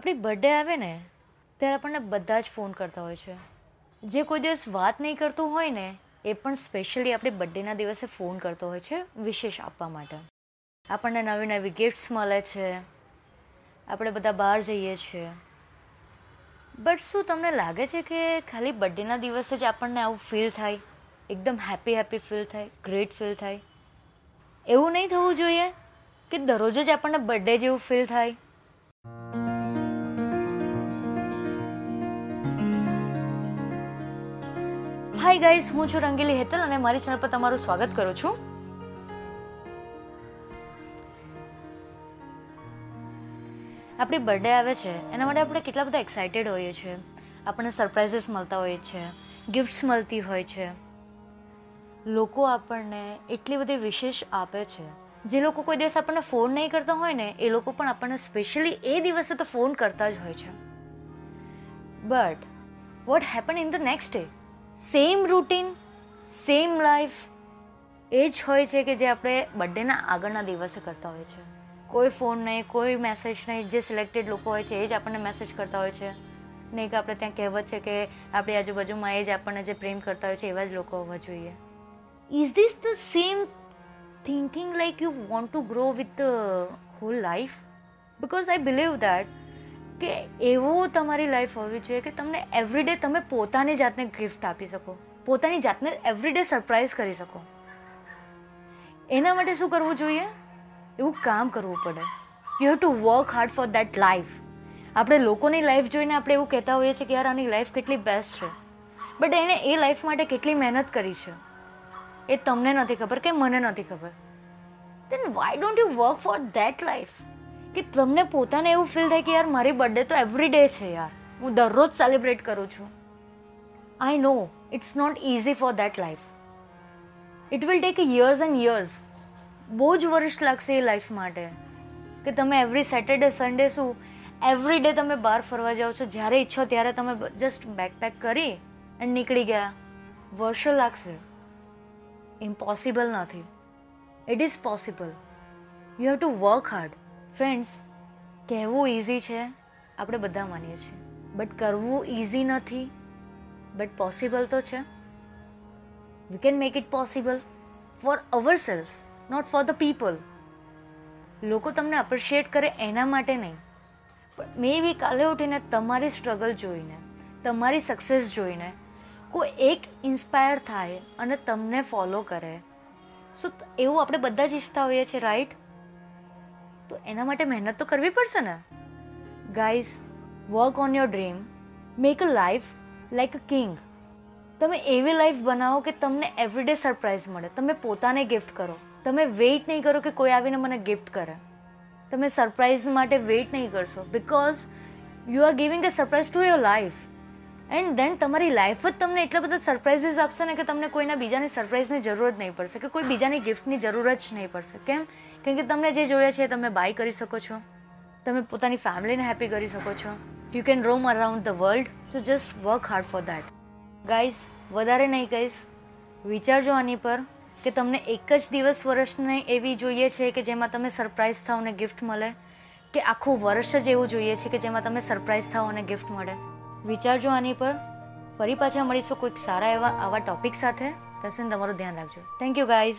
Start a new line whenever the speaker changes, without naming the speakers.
આપણી બર્થડે આવે ને, ત્યારે આપણને બધા જ ફોન કરતા હોય છે. જે કોઈ દિવસ વાત નહીં કરતું હોય ને, એ પણ સ્પેશિયલી આપણી બર્થડેના દિવસે ફોન કરતો હોય છે, વિશેષ આપવા માટે. આપણને નવી નવી ગિફ્ટ્સ મળે છે. આપણે બધા બહાર જઈએ છીએ. બટ શું તમને લાગે છે કે ખાલી બર્થડેના દિવસે જ આપણને આવું ફીલ થાય? એકદમ હેપી હેપી ફીલ થાય ગ્રેટ ફીલ થાય? એવું નહીં થવું જોઈએ કે દરરોજ જ આપણને બર્થડે જેવું ફીલ થાય? હાય ગાઈસ હું છું રંગીલી હેતલ અને મારી ચેનલ પર તમારું સ્વાગત કરું છું. આપણી બર્થડે આવે છે, એના માટે આપણે કેટલા બધા એક્સાઇટેડ હોઈએ છીએ. આપણને સરપ્રાઇઝીસ મળતા હોય છે ગિફ્ટ્સ મળતી હોય છે. લોકો આપણને એટલી બધી વિશેષ આપે છે. જે લોકો કોઈ દિવસ આપણને ફોન નહીં કરતા હોય ને, એ લોકો પણ આપણને સ્પેશિયલી એ દિવસે તો ફોન કરતા જ હોય છે. But what happen in the next day same routine same life એ જ હોય છે કે જે આપણે બર્થડેના આગળના દિવસે કરતા હોય છે. કોઈ ફોન નહીં, કોઈ મેસેજ નહીં, જે સિલેક્ટેડ લોકો હોય છે એ જ આપણને મેસેજ કરતા હોય છે. નહીં કે આપણે ત્યાં કહેવત છે કે આપણી આજુબાજુમાં એ જ આપણને જે પ્રેમ કરતા હોય છે એવા જ લોકો હોવા જોઈએ. Is this the same thinking like you want to grow with the whole life because I believe that કે એવું તમારી લાઈફ હોવી જોઈએ કે તમને એવરીડે તમે પોતાની જાતને ગિફ્ટ આપી શકો. પોતાની જાતને એવરીડે સરપ્રાઈઝ કરી શકો. એના માટે શું કરવું જોઈએ? એવું કામ કરવું પડે. You have to work hard for that life આપણે લોકોની લાઈફ જોઈને આપણે એવું કહેતા હોઈએ છીએ કે યાર, આની લાઈફ કેટલી બેસ્ટ છે. બટ એણે એ લાઈફ માટે કેટલી મહેનત કરી છે? એ તમને નથી ખબર કે મને નથી ખબર. Then why don't you work for that life કે તમને પોતાને એવું ફીલ થાય કે યાર, મારી બર્થડે તો એવરી ડે છે યાર. હું દરરોજ સેલિબ્રેટ કરું છું. I know it's not easy for that life it will take years and years બહુ જ વર્ષ લાગશે એ લાઈફ માટે. કે તમે એવરી સેટરડે સન્ડે શું એવરી ડે તમે બહાર ફરવા જાઓ છો, જ્યારે ઈચ્છો ત્યારે તમે જસ્ટ બેકપેક કરી એન્ડ નીકળી ગયા. વર્ષો લાગશે. ઇમ્પોસિબલ નથી. It is possible you have to work hard friends કહેવું ઇઝી છે, આપણે બધા માનીએ છીએ. બટ કરવું ઇઝી નથી બટ પોસિબલ તો છે. We can make it possible for our self not for the people લોકો તમને અપ્રિશિએટ કરે એના માટે નહીં. પણ મે બી કાલે ઉઠીને તમારી સ્ટ્રગલ જોઈને, તમારી સક્સેસ જોઈને, કોઈ એક ઇન્સ્પાયર થાય અને તમને ફોલો કરે. સો એવું આપણે બધા જ ઈચ્છતા હોઈએ છીએ રાઈટ તો એના માટે મહેનત તો કરવી પડશે ને? Guys work on your dream make a life like a king તમે એવી લાઈફ બનાવો કે તમને એવરીડે સરપ્રાઈઝ મળે. તમે પોતાને ગિફ્ટ કરો. તમે વેઇટ નહીં કરો કે કોઈ આવીને મને ગિફ્ટ કરે. તમે સરપ્રાઈઝ માટે વેઇટ નહીં કરશો because you are giving a surprise to your life and then તમારી લાઈફ જ તમને એટલા બધા સરપ્રાઇઝીસ આપશે ને કે તમને કોઈના બીજાની સરપ્રાઈઝની જરૂર જ નહીં પડશે કે કોઈ બીજાની ગિફ્ટની જરૂર જ નહીં પડશે. કેમ? કેમ કે તમને જે જોઈએ છે તમે બાય કરી શકો છો. તમે પોતાની ફેમિલીને હેપી કરી શકો છો. You can roam around the world so just work hard for that guys વધારે નહીં કહીશ. વિચારજો આની પર કે તમને એક જ દિવસ વર્ષને એવી જોઈએ છે કે જેમાં તમે સરપ્રાઈઝ થાવ અને ગિફ્ટ મળે, કે આખું વર્ષ જ એવું જોઈએ છે કે જેમાં તમે સરપ્રાઈઝ થાવ અને ગિફ્ટ મળે. વિચારજો આની પર. ફરી પાછા મળીશું કોઈક સારા એવા, આવા ટોપિક સાથે. તસીન તમારું ધ્યાન રાખજો. Thank you guys